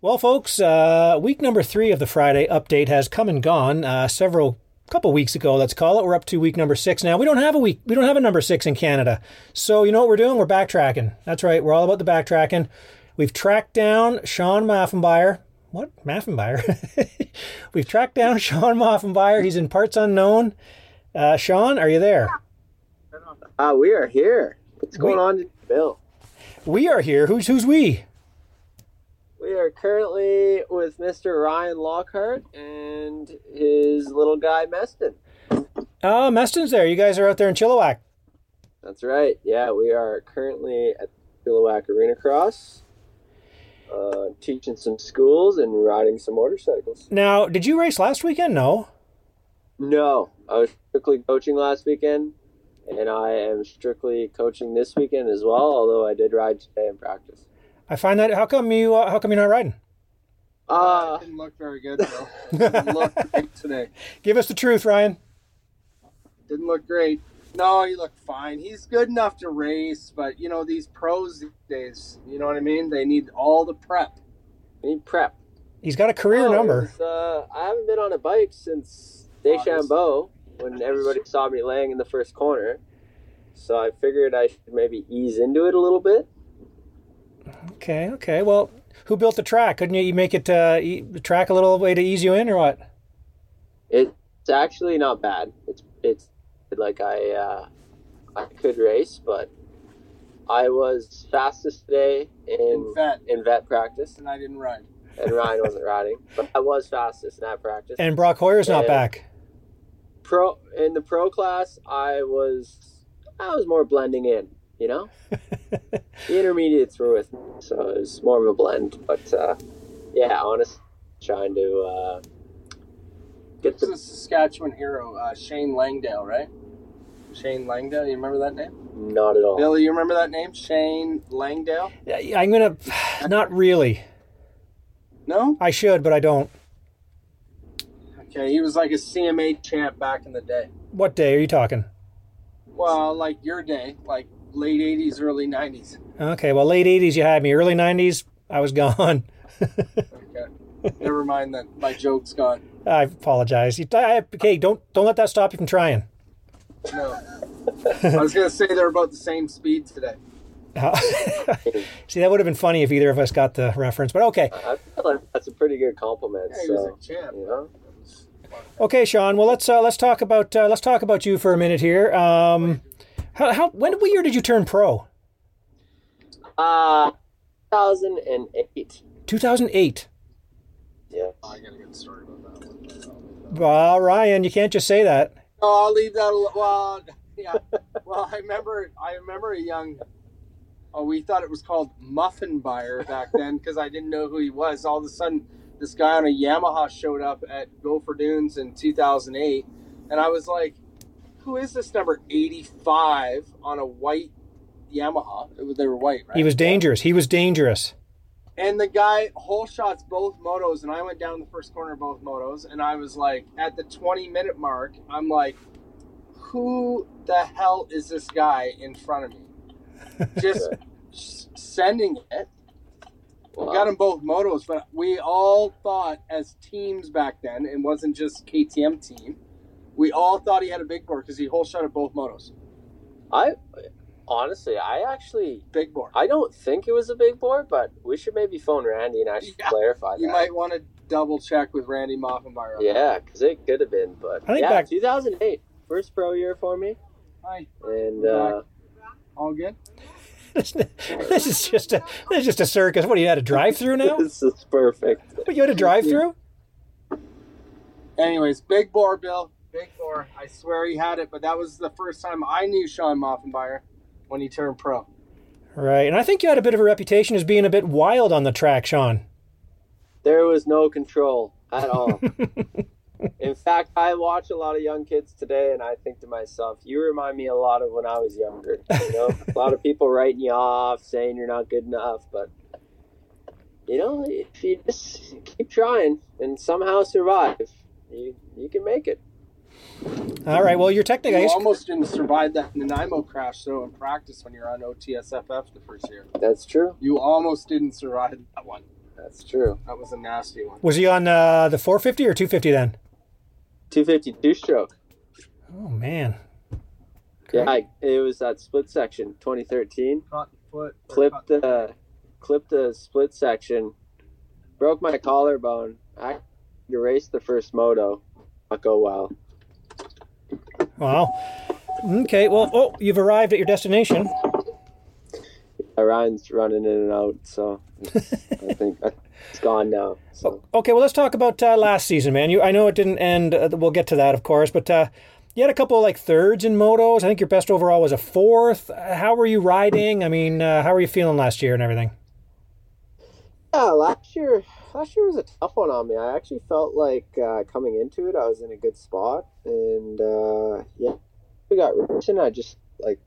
Well, folks, uh, week number three of the Friday update has come and gone. Uh, several couple weeks ago, let's call it. We're up to week number six now. We don't have a week. We don't have a number six in Canada. So you know what we're doing? We're backtracking. That's right. We're all about the backtracking. We've tracked down Sean Maffenbeier. What Maffenbeier? We've tracked down Sean Maffenbeier. He's in parts unknown. Uh, Sean, are you there? Uh, we are here. What's going We- on, Bill? We are here. Who's who's we? We are currently with Mr. Ryan Lockhart and his little guy Meston. Oh, Meston's there. You guys are out there in Chilliwack. That's right. Yeah, we are currently at Chilliwack Arena Cross, uh, teaching some schools and riding some motorcycles. Now, did you race last weekend? No. No, I was strictly coaching last weekend, and I am strictly coaching this weekend as well. Although I did ride today in practice. I find that. How come you? Uh, how come you're not riding? Uh, didn't look very good, though. didn't look great today. Give us the truth, Ryan. Didn't look great. No, he looked fine. He's good enough to race, but you know these pros these days. You know what I mean? They need all the prep. I need prep. He's got a career Oh, number. was, uh, I haven't been on a bike since Deschambault when everybody saw me laying in the first corner. So I figured I should maybe ease into it a little bit. Okay, okay. Well, who built the track? Couldn't you make it uh, e- the track a little way to ease you in, or what? It's actually not bad. It's it's like I uh, I could race, but I was fastest today in In vet. in vet practice, And I didn't ride. and Ryan wasn't riding, but I was fastest in that practice. And Brock Hoyer's not back. pro in the pro class i was i was more blending in you know the intermediates were with me so it was more of a blend but uh yeah honest trying to uh get It's a the Saskatchewan hero, uh, Shane Langdale, right? Shane Langdale, you remember that name? not at all Billy, you remember that name? Shane Langdale? Yeah, I'm gonna. Not really. No? I should, but I don't. Okay, he was like a CMA champ back in the day. What day are you talking? Well, like your day, like late 80s, early 90s. Okay, well, late '80s you had me. Early '90s I was gone. Okay. Never mind that my joke's gone. I apologize. You, I, okay, don't don't let that stop you from trying. No. I was going to say they're about the same speed today. See, that would have been funny if either of us got the reference, but okay. i feel like that's a pretty good compliment Yeah, he was so a champ. you know Okay, Sean. Well, let's uh, let's talk about uh, let's talk about you for a minute here. Um, how, how when what year did you turn pro? uh 2008 2008. yeah Oh, I got a good story about that one. Well, Ryan, you can't just say that. Oh, I'll leave that alone. Well, yeah. Well, I remember. I remember a young. Oh, we thought it was called Muffin Buyer back then because I didn't know who he was. All of a sudden, this guy on a Yamaha showed up at Gopher Dunes in 2008, and I was like, "Who is this number 85 on a white Yamaha?" It was, they were white, right? He was dangerous. He was dangerous. And the guy whole shots both motos, and I went down the first corner of both motos, and I was like, at the 20 minute mark, I'm like, who the hell is this guy in front of me? Just sending it. We Wow. got them both motos, but we all thought as teams back then, it wasn't just KTM team. We all thought he had a big board because he whole shot at both motos. i honestly i actually Big board. I don't think it was a big board, but we should maybe phone Randy and actually Yeah. clarify that. You might want to double check with Randy Maffenbeier. Yeah, because it could have been, but I think yeah, back- 2008, first pro year for me, Hi, and uh, all good? this is just a this is just a circus. What do you had a drive through now? this is perfect. What you had a drive through? Anyways, big bore, Bill. Big bore. I swear he had it, but that was the first time I knew Sean Maffenbeier when he turned pro. Right, and I think you had a bit of a reputation as being a bit wild on the track, Sean. There was no control at all. In fact, I watch a lot of young kids today, and I think to myself, "You remind me a lot of when I was younger." You know, a lot of people writing you off, saying you're not good enough, but you know, if you just keep trying and somehow survive, you you can make it. All right, well, you're technically. You almost didn't survive that Nanaimo crash, though, in practice when you're on OTSFF the first year. That's true. You almost didn't survive that one. That's true. That was a nasty one. Was he on uh, the 450 or 250 then? 252 stroke. Oh man. Yeah, I, it was that split section, 2013. Caught the foot. Clipped caught the- the clipped the split section, broke my collarbone. I erased the first moto. Not go well. Wow. Okay. Well, oh, you've arrived at your destination. Ryan's running in and out, so I think it's gone now. So Okay. Well, let's talk about uh, last season, man. You, I know it didn't end. Uh, we'll get to that, of course, but uh, you had a couple of, like thirds in motos. I think your best overall was a fourth. How were you riding? I mean, uh, how were you feeling last year and everything? Yeah, last year last year was a tough one on me. I actually felt like uh, coming into it, I was in a good spot, and uh, yeah, we got rich, and I just like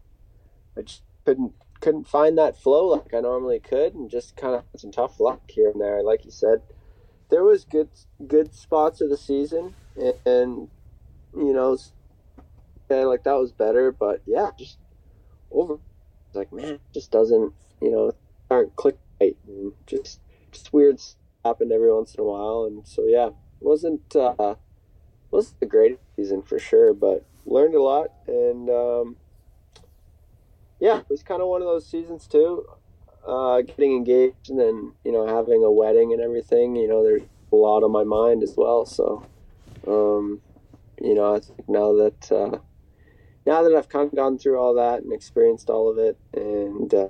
I just couldn't couldn't find that flow like I normally could, and just kind of some tough luck here and there. Like you said, there was good good spots of the season, and, and you know, yeah, like that was better, but yeah, just over like man, just doesn't you know aren't click right and just just weird stuff happened every once in a while, and so yeah, wasn't uh, wasn't the greatest season for sure, but learned a lot, and um, yeah, it was kind of one of those seasons too. Uh, getting engaged and then you know having a wedding and everything. You know, there's a lot on my mind as well. So, um, you know, I think now that uh, now that I've kind of gone through all that and experienced all of it, and uh,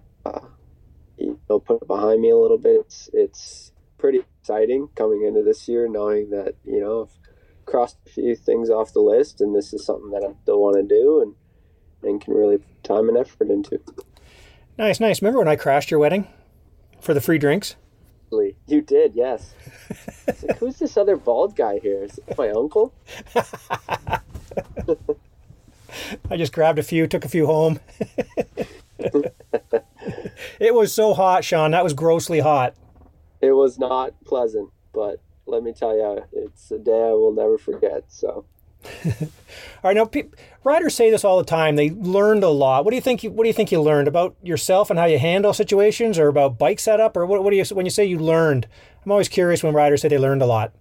you know, put it behind me a little bit, it's it's pretty exciting coming into this year, knowing that you know I've crossed a few things off the list, and this is something that I still want to do and and can really put time and effort into. Nice, nice. Remember when I crashed your wedding for the free drinks? You did, yes. Like, Who's this other bald guy here? Is it my uncle? I just grabbed a few, took a few home. it was so hot, Sean. That was grossly hot. It was not pleasant, but let me tell you, it's a day I will never forget. So, All right, now pe- riders say this all the time. They learned a lot. What do you think? You, what do you think you learned about yourself and how you handle situations, or about bike setup, or what? What do you when you say you learned? I'm always curious when riders say they learned a lot.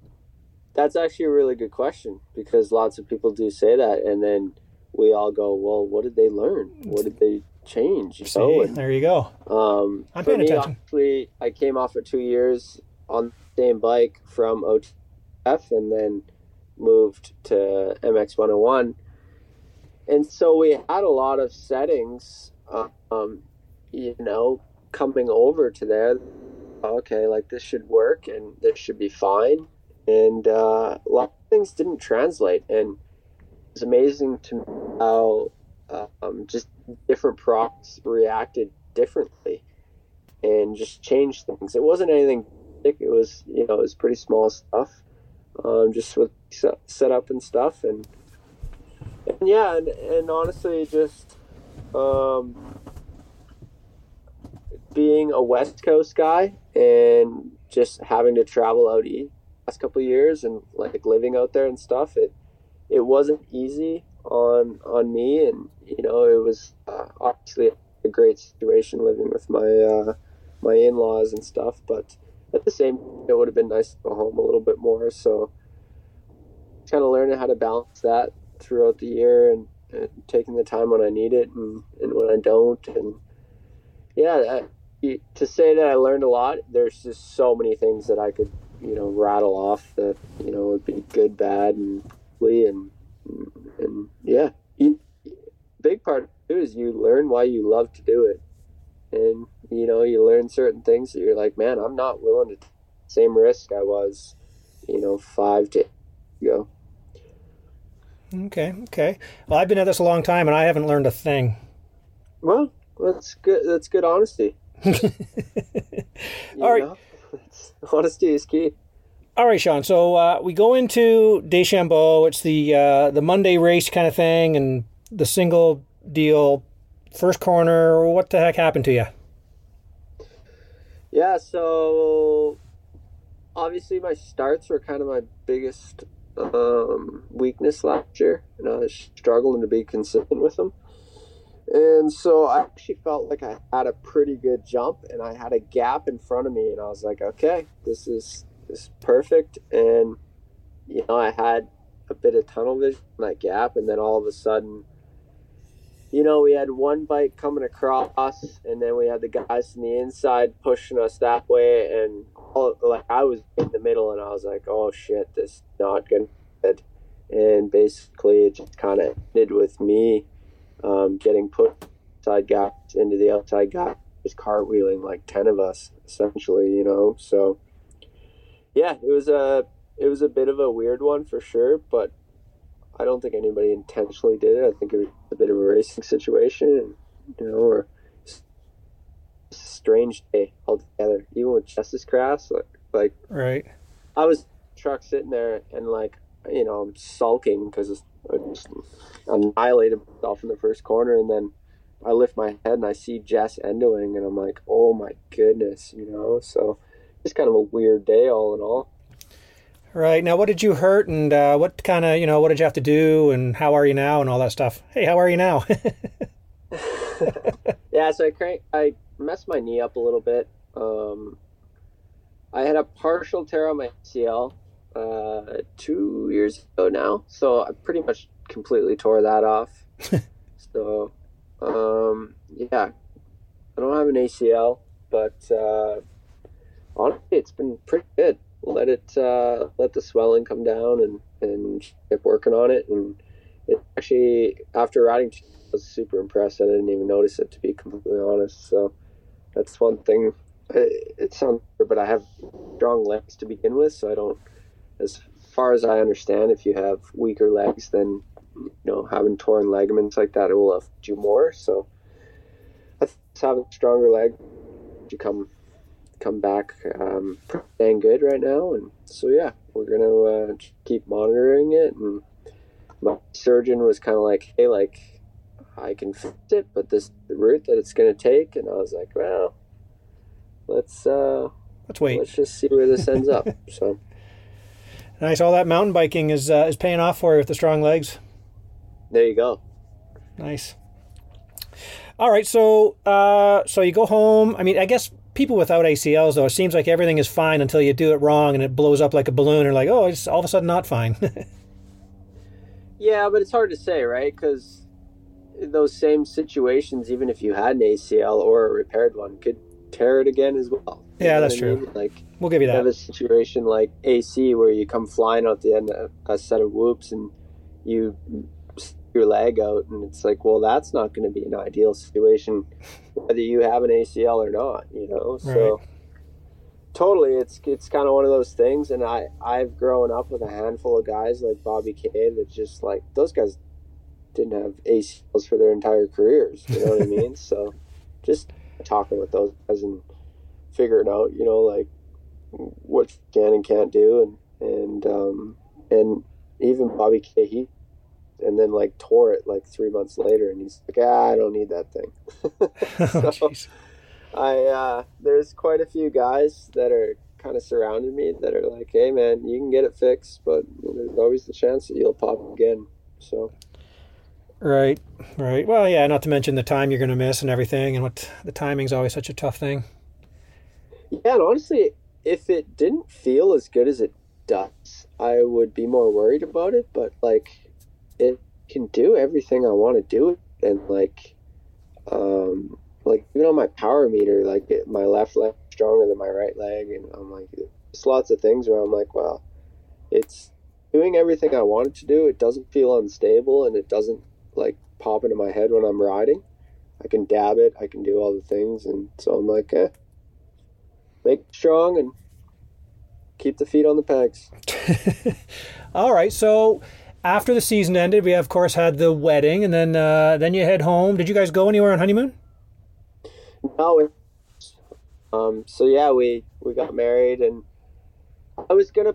that's actually a really good question because lots of people do say that, and then we all go, "Well, what did they learn? What did they change?" You know, and there you go. Um, I'm paying me, attention. Actually, I came off of two years on the same bike from OTF and then moved to MX 101. And so we had a lot of settings, um, you know, coming over to there. Okay, like this should work and this should be fine. And uh, a lot of things didn't translate. And it's amazing to me how um, just different props reacted differently and just changed things. It wasn't anything big. It was, you know, it was pretty small stuff, um, just with set, setup and stuff. And, and yeah, and, and honestly, just um, being a West Coast guy and just having to travel out east last couple years and like living out there and stuff, it it wasn't easy on on me, and you know, it was uh, obviously a great situation living with my uh, my in laws and stuff, but at the same, it would have been nice to go home a little bit more. So, kind of learning how to balance that throughout the year and, and taking the time when I need it and, and when I don't, and yeah, to say that I learned a lot, there's just so many things that I could you know rattle off that you know would be good, bad, and and and yeah, you, big part too is you learn why you love to do it, and you know you learn certain things that you're like, man, I'm not willing to same risk I was, you know, five to ago. Okay, okay. Well, I've been at this a long time, and I haven't learned a thing. Well, that's good. That's good honesty. All right. know? It's- honesty is key. All right, Sean. So uh, we go into Deschambault. It's the uh, the Monday race kind of thing, and the single deal, first corner. What the heck happened to you? Yeah, so obviously my starts were kind of my biggest um, weakness last year, and I was struggling to be consistent with them. And so I actually felt like I had a pretty good jump and I had a gap in front of me and I was like, okay, this is is perfect. And you know, I had a bit of tunnel vision that gap and then all of a sudden you know, we had one bike coming across, and then we had the guys on the inside pushing us that way, and all, like I was in the middle, and I was like, "Oh shit, this is not good." And basically, it just kind of ended with me um, getting put side gaps into the outside gap, just cartwheeling like ten of us, essentially, you know. So, yeah, it was a it was a bit of a weird one for sure, but I don't think anybody intentionally did it. I think it was a bit of a racing situation, you know, or strange day altogether. Even with Justice Crass, like, like right, I was truck sitting there and like you know I'm sulking because I just annihilated myself in the first corner, and then I lift my head and I see Jess endoing, and I'm like, oh my goodness, you know. So just kind of a weird day, all in all. Right. Now, what did you hurt and uh, what kind of, you know, what did you have to do and how are you now and all that stuff? Hey, how are you now? yeah, so I crank, I messed my knee up a little bit. Um, I had a partial tear on my ACL uh, two years ago now, so I pretty much completely tore that off. so, um, yeah, I don't have an ACL, but uh, honestly, it's been pretty good let it uh, let the swelling come down and and keep working on it. And it actually after riding, I was super impressed. I didn't even notice it to be completely honest. So that's one thing. It, sounds, but I have strong legs to begin with, so I don't. As far as I understand, if you have weaker legs, then you know having torn ligaments like that it will affect you more. So having stronger leg, you come come back um, dang good right now. And so, yeah, we're going to uh, keep monitoring it. And my surgeon was kind of like, hey, like, I can fix it, but this the route that it's going to take. And I was like, well, let's, uh, let's wait. Let's just see where this ends up. So nice. All that mountain biking is, uh, is paying off for you with the strong legs. There you go. Nice. All right, so uh, so you go home. I mean, I guess people without ACLs, though, it seems like everything is fine until you do it wrong and it blows up like a balloon, and like, oh, it's all of a sudden not fine. yeah, but it's hard to say, right? Because those same situations, even if you had an ACL or a repaired one, could tear it again as well. You yeah, that's true. Mean? Like, we'll give you that. Have a situation like AC where you come flying out the end of a set of whoops and you your leg out and it's like well that's not going to be an ideal situation whether you have an acl or not you know? So totally it's it's kind of one of those things and i i've grown up with a handful of guys like bobby k that just like those guys didn't have acls for their entire careers you know what i mean? So just talking with those guys and figuring out you know like what you can and can't do and and um and even bobby k he and then like tore it like three months later, and he's like, ah, I don't need that thing. so oh, I uh, there's quite a few guys that are kind of surrounding me that are like, hey man, you can get it fixed, but there's always the chance that you'll pop again. So. Right, right. Well, yeah. Not to mention the time you're going to miss and everything, and what the timing's always such a tough thing. Yeah, and honestly, if it didn't feel as good as it does, I would be more worried about it. But like, it can do everything I want to do, and like, um, like even on my power meter, like it, my left leg stronger than my right leg, and I'm like, there's lots of things where I'm like, well, it's doing everything I want it to do. It doesn't feel unstable, and it doesn't like pop into my head when I'm riding. I can dab it, I can do all the things, and so I'm like, eh, make strong and keep the feet on the pegs. all right, so after the season ended, we of course had the wedding, and then uh, then you head home. Did you guys go anywhere on honeymoon? No. Um. So yeah, we we got married, and I was gonna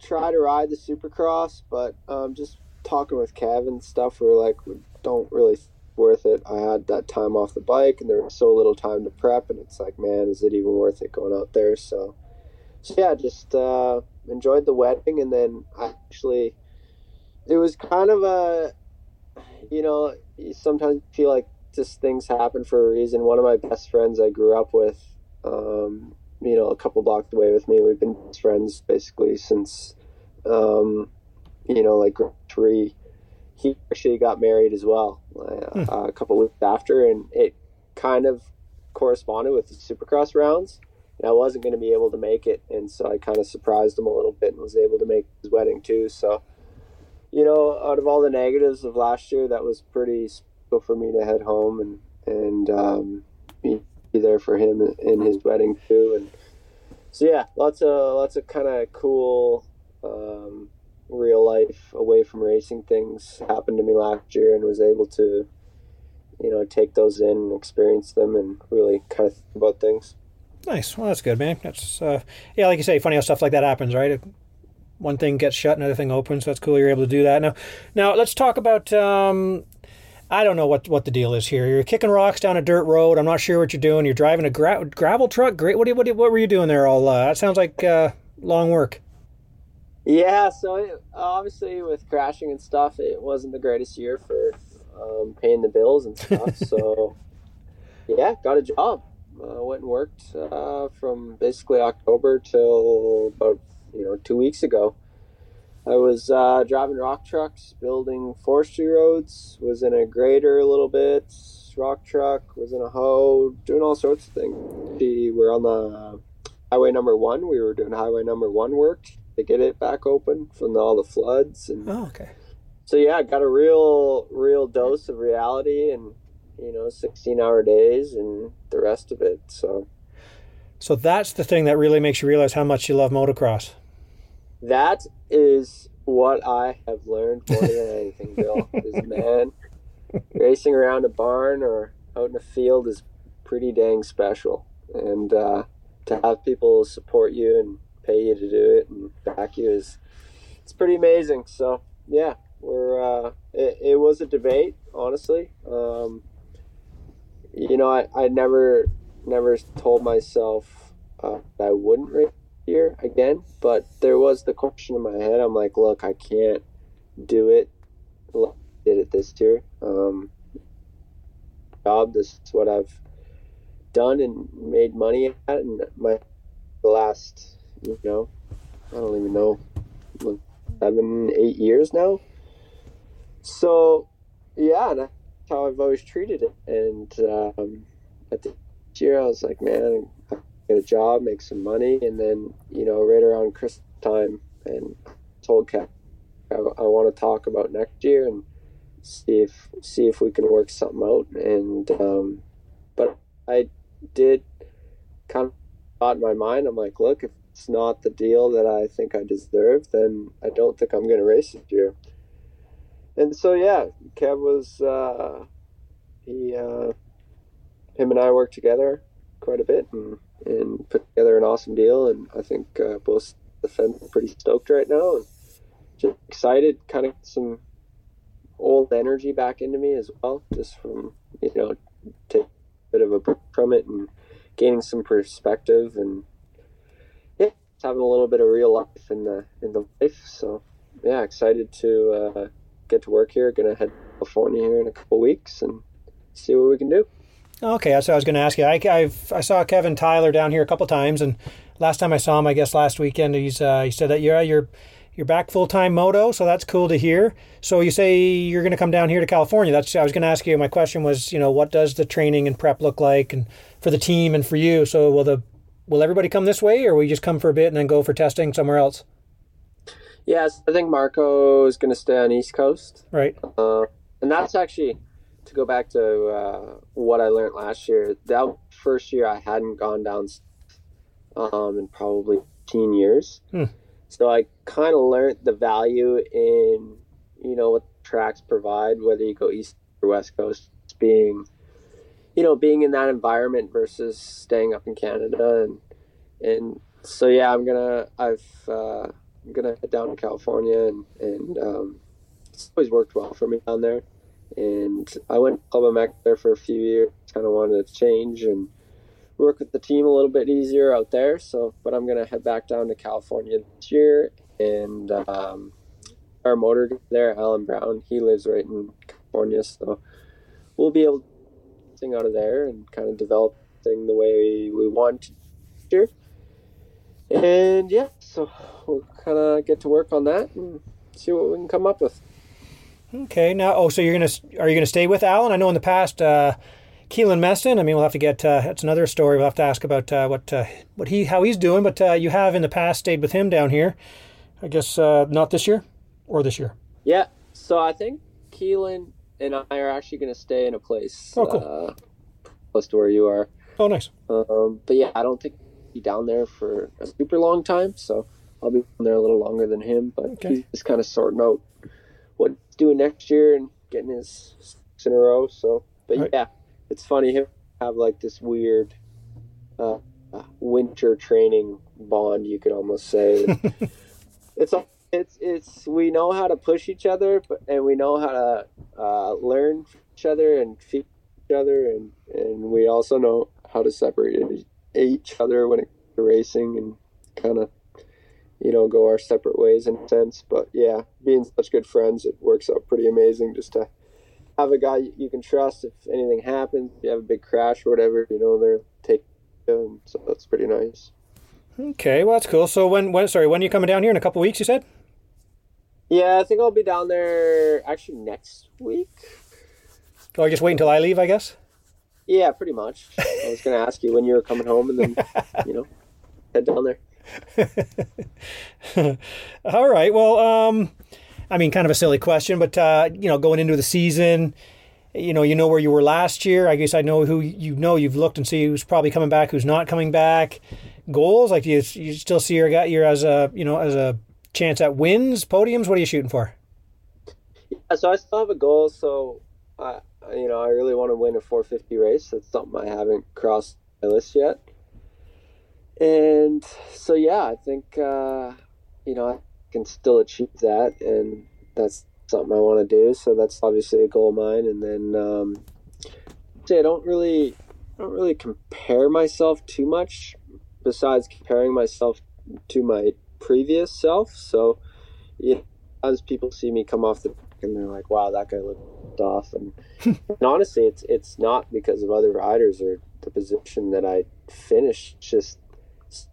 try to ride the Supercross, but um, just talking with Kevin and stuff, we were like, we don't really worth it. I had that time off the bike, and there was so little time to prep, and it's like, man, is it even worth it going out there? So, so yeah, just uh, enjoyed the wedding, and then I actually it was kind of a you know you sometimes feel like just things happen for a reason. One of my best friends I grew up with, um, you know, a couple blocks away with me. We've been friends basically since, um, you know, like three. He actually got married as well uh, hmm. a couple weeks after, and it kind of corresponded with the Supercross rounds. And I wasn't going to be able to make it, and so I kind of surprised him a little bit and was able to make his wedding too. So, you know, out of all the negatives of last year, that was pretty special for me to head home and and um, be there for him in his wedding too. And so yeah, lots of lots of kind of cool um, real life away from racing things happened to me last year, and was able to you know take those in and experience them and really kind of think about things. Nice. Well, that's good, man. That's uh, yeah, like you say, funny how stuff like that happens, right? One thing gets shut, another thing opens. So that's cool. You're able to do that. Now, now let's talk about. Um, I don't know what what the deal is here. You're kicking rocks down a dirt road. I'm not sure what you're doing. You're driving a gra- gravel truck. Great. What, what what were you doing there? All uh, that sounds like uh, long work. Yeah. So it, obviously, with crashing and stuff, it wasn't the greatest year for um, paying the bills and stuff. so yeah, got a job uh, went and worked uh, from basically October till about you know two weeks ago. I was uh, driving rock trucks, building forestry roads. Was in a grader a little bit, rock truck. Was in a hoe, doing all sorts of things. We were on the highway number one. We were doing highway number one work to get it back open from all the floods and. Oh, okay. So yeah, I got a real, real dose of reality and you know, 16 hour days and the rest of it. So, so that's the thing that really makes you realize how much you love motocross. That is what I have learned more than anything, Bill. is man, racing around a barn or out in a field is pretty dang special, and uh, to have people support you and pay you to do it and back you is it's pretty amazing. So yeah, we're uh, it, it was a debate, honestly. Um, you know, I, I never never told myself uh, that I wouldn't race here again, but there was the question in my head. I'm like, look, I can't do it. Did it this year. Um, job. This is what I've done and made money at, and my last, you know, I don't even know, seven, eight years now. So, yeah, I how I've always treated it. And um, at the year, I was like, man, get a job, make some money, and then you know, right around Christmas time, and told Cap, I, I want to talk about next year and see if see if we can work something out. And um, but I did kind of thought in my mind, I'm like, look, if it's not the deal that I think I deserve, then I don't think I'm going to race this year and so yeah, Kev was uh, he uh, him and I worked together quite a bit and and put together an awesome deal. And I think uh, both the fans are pretty stoked right now and just excited. Kind of some old energy back into me as well, just from you know take a bit of a break from it and gaining some perspective and yeah, having a little bit of real life in the in the life. So yeah, excited to uh, get to work here. Gonna head to California here in a couple weeks and see what we can do. Okay, that's what I was going to ask you. I, I've, i saw Kevin Tyler down here a couple times, and last time I saw him, I guess last weekend, he's uh, he said that you're you're you're back full time moto, so that's cool to hear. So you say you're going to come down here to California. That's I was going to ask you. My question was, you know, what does the training and prep look like, and for the team and for you? So will the will everybody come this way, or will you just come for a bit and then go for testing somewhere else? Yes, I think Marco is going to stay on East Coast. Right. Uh, and that's actually to go back to uh, what I learned last year. That first year I hadn't gone down um, in probably 15 years. Hmm. So I kind of learned the value in, you know, what tracks provide, whether you go East or West Coast, being, you know, being in that environment versus staying up in Canada. And, and so, yeah, I'm going to, I've, uh, I'm gonna head down to California, and and um, it's always worked well for me down there. And I went to Club MX there for a few years. Kind of wanted to change and work with the team a little bit easier out there. So, but I'm gonna head back down to California this year, and um, our motor there, Alan Brown, he lives right in California, so we'll be able something out of there and kind of develop thing the way we want to. And yeah, so we'll kind of get to work on that and see what we can come up with. Okay. Now, oh, so you're gonna are you gonna stay with Alan? I know in the past, uh, Keelan Meston. I mean, we'll have to get. Uh, that's another story. We'll have to ask about uh, what uh, what he how he's doing. But uh, you have in the past stayed with him down here. I guess uh, not this year or this year. Yeah. So I think Keelan and I are actually going to stay in a place Oh, cool. uh, close to where you are. Oh, nice. Um, but yeah, I don't think be down there for a super long time, so I'll be down there a little longer than him. But Okay. he's just kind of sorting out what he's doing next year and getting his six in a row. So, but Right. yeah, it's funny him have like this weird uh, uh, winter training bond. You could almost say it's all. It's it's we know how to push each other, but and we know how to uh, learn each other and feed each other, and and we also know how to separate each other when it comes to racing and kind of you know go our separate ways in a sense. But yeah, being such good friends, it works out pretty amazing just to have a guy you can trust if anything happens. If you have a big crash or whatever, you know they're take and so that's pretty nice. Okay. Well, that's cool. So when when sorry when are you coming down here in a couple weeks? You said. Yeah, I think I'll be down there actually next week. Oh, just wait until I leave, I guess. Yeah, pretty much. I was going to ask you when you were coming home, and then you know head down there. All right. Well, um, I mean, kind of a silly question, but uh, you know, going into the season, you know, you know where you were last year. I guess I know who you know. You've looked and see who's probably coming back, who's not coming back. Goals, like you, you still see your guy you as a you know as a chance at wins, podiums. What are you shooting for? Yeah, so I still have a goal. So I, you know, I really want to win a 450 race. That's something I haven't crossed my list yet. And so yeah, I think uh, you know I can still achieve that, and that's something I want to do. So that's obviously a goal of mine. And then um, say I don't really, I don't really compare myself too much, besides comparing myself to my previous self. So, know, as people see me come off the and they're like, "Wow, that guy looked off," and, and honestly, it's it's not because of other riders or the position that I finished. Just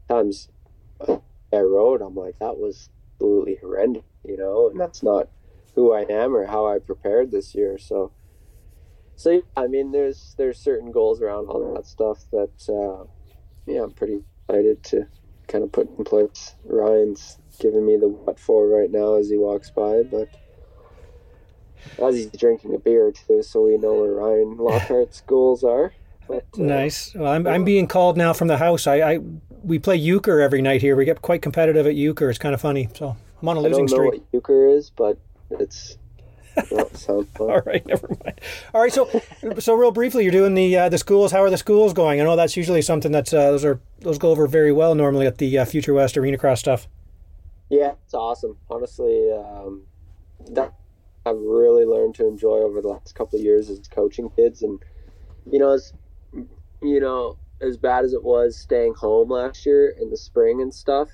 uh, I rode, I'm like, that was absolutely horrendous, you know, and that's not who I am or how I prepared this year. So, so I mean, there's there's certain goals around all that stuff that, uh, yeah, I'm pretty excited to kind of put in place. Ryan's giving me the what for right now as he walks by, but as he's drinking a beer too, so we know where Ryan Lockhart's goals are. But, uh, Nice. Well, I'm I'm being called now from the house. I, I we play euchre every night here. We get quite competitive at euchre. It's kind of funny. So I'm on a I losing don't know streak. what euchre is, but it's well, it fun. All right, never mind. All right, so so real briefly, you're doing the uh, the schools. How are the schools going? I know that's usually something that's uh, those are those go over very well normally at the uh, Future West Arena Cross stuff. Yeah, it's awesome. Honestly, um, that I've really learned to enjoy over the last couple of years is coaching kids, and you know, as you know, as bad as it was staying home last year in the spring and stuff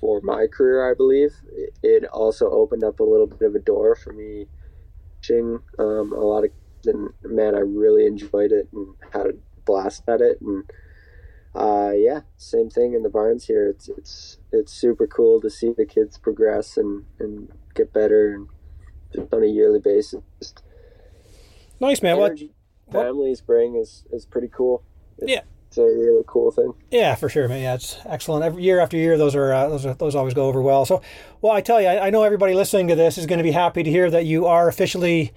for my career, I believe it- also opened up a little bit of a door for me coaching um, a lot of. And man, I really enjoyed it and had a blast at it, and uh, yeah, same thing in the barns here. It's it's it's super cool to see the kids progress and, and get better and just on a yearly basis. Just Nice man. What? families bring is is pretty cool. It's, Yeah. It's a really cool thing. Yeah, for sure, man. Yeah, it's excellent. Every year after year, those are uh, those are those always go over well. So, well, I tell you, I, I know everybody listening to this is going to be happy to hear that you are officially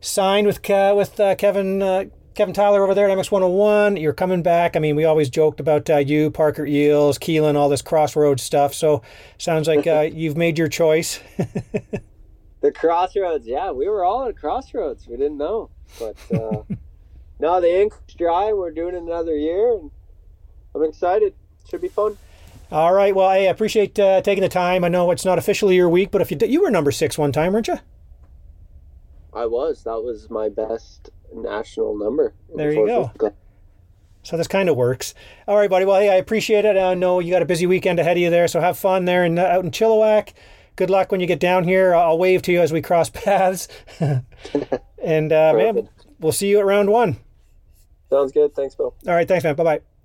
signed with Ke- with uh, Kevin uh, Kevin Tyler over there at MX 101. You're coming back. I mean, we always joked about uh, you, Parker Eels, Keelan, all this crossroads stuff. So, sounds like uh, you've made your choice. The crossroads, yeah, we were all at crossroads. We didn't know, but uh, no, the ink's dry. We're doing it another year, and I'm excited. Should be fun. all right. Well, hey, I appreciate uh, taking the time. I know it's not officially your week, but if you you were number six one time, weren't you? I was. That was my best national number. There you go. 450. So this kind of works. All right, buddy. Well, hey, I appreciate it. I know you got a busy weekend ahead of you there, so have fun there and out in Chilliwack. Good luck when you get down here. I'll wave to you as we cross paths. and uh, man, we'll see you at round one. Sounds good. Thanks, Bill. All right, thanks, man. Bye bye.